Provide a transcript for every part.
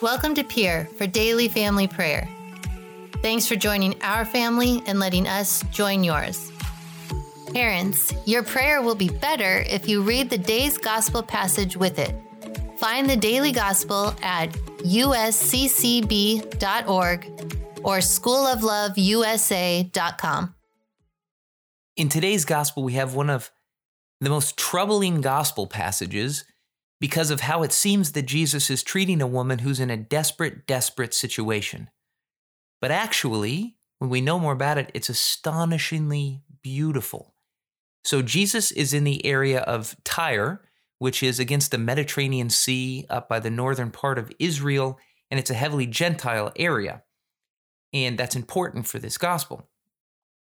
Welcome to Peer for Daily Family Prayer. Thanks for joining our family and letting us join yours. Parents, your prayer will be better if you read the day's gospel passage with it. Find the daily gospel at usccb.org or schoolofloveusa.com. In today's gospel, we have one of the most troubling gospel passages because of how it seems that Jesus is treating a woman who's in a desperate, desperate situation. But actually, when we know more about it, it's astonishingly beautiful. So Jesus is in the area of Tyre, which is against the Mediterranean Sea up by the northern part of Israel, and it's a heavily Gentile area. And that's important for this gospel.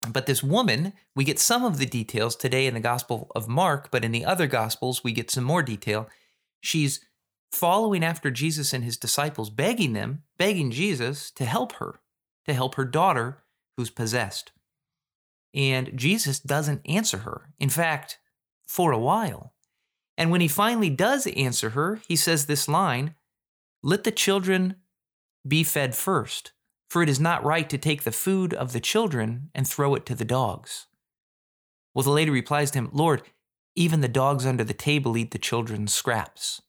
But this woman, we get some of the details today in the Gospel of Mark, but in the other Gospels, we get some more detail. She's following after Jesus and his disciples, begging them, begging Jesus to help her, to help her daughter who's possessed. And Jesus doesn't answer her. In fact, for a while. And when he finally does answer her, he says this line Let the children be fed first, for it is not right to take the food of the children and throw it to the dogs. Well, the lady replies to him, Lord, even the dogs under the table eat the children's scraps.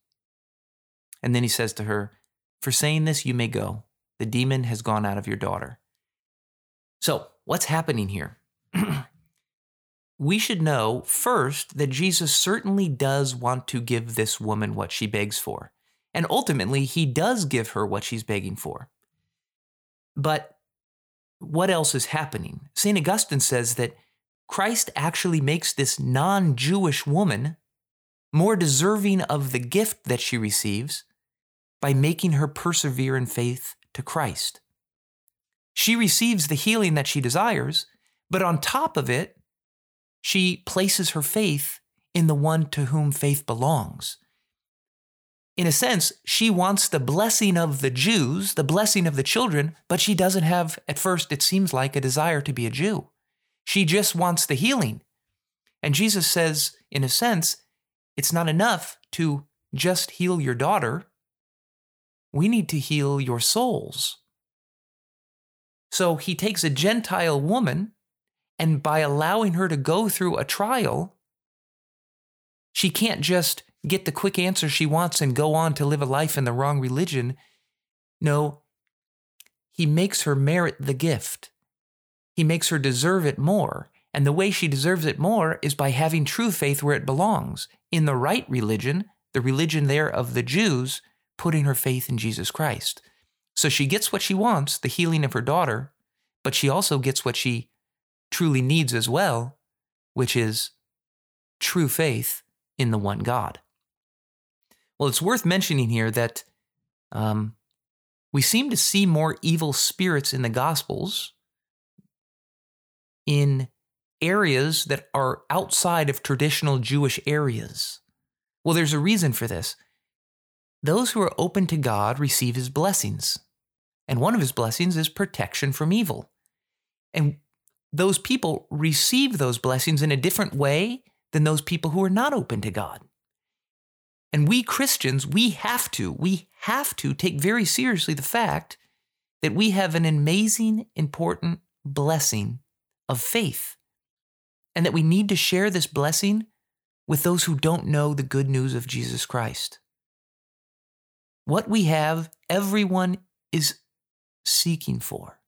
And then he says to her, For saying this, you may go. The demon has gone out of your daughter. So, what's happening here? we should know first that Jesus certainly does want to give this woman what she begs for. And ultimately, he does give her what she's begging for. But what else is happening? St. Augustine says that Christ actually makes this non Jewish woman more deserving of the gift that she receives by making her persevere in faith to Christ. She receives the healing that she desires, but on top of it, she places her faith in the one to whom faith belongs. In a sense, she wants the blessing of the Jews, the blessing of the children, but she doesn't have, at first, it seems like, a desire to be a Jew. She just wants the healing. And Jesus says, in a sense, it's not enough to just heal your daughter. We need to heal your souls. So he takes a Gentile woman, and by allowing her to go through a trial, she can't just get the quick answer she wants and go on to live a life in the wrong religion. No, he makes her merit the gift. He makes her deserve it more. And the way she deserves it more is by having true faith where it belongs, in the right religion, the religion there of the Jews, putting her faith in Jesus Christ. So she gets what she wants, the healing of her daughter, but she also gets what she truly needs as well, which is true faith in the one God. Well, it's worth mentioning here that um, we seem to see more evil spirits in the Gospels areas that are outside of traditional Jewish areas. Well, there's a reason for this. Those who are open to God receive his blessings. And one of his blessings is protection from evil. And those people receive those blessings in a different way than those people who are not open to God. And we Christians, we have to, we have to take very seriously the fact that we have an amazing, important blessing of faith, and that we need to share this blessing with those who don't know the good news of Jesus Christ. What we have, everyone is seeking for.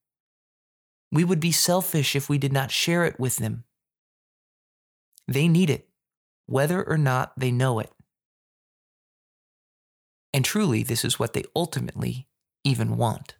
We would be selfish if we did not share it with them. They need it, whether or not they know it. And truly, this is what they ultimately even want.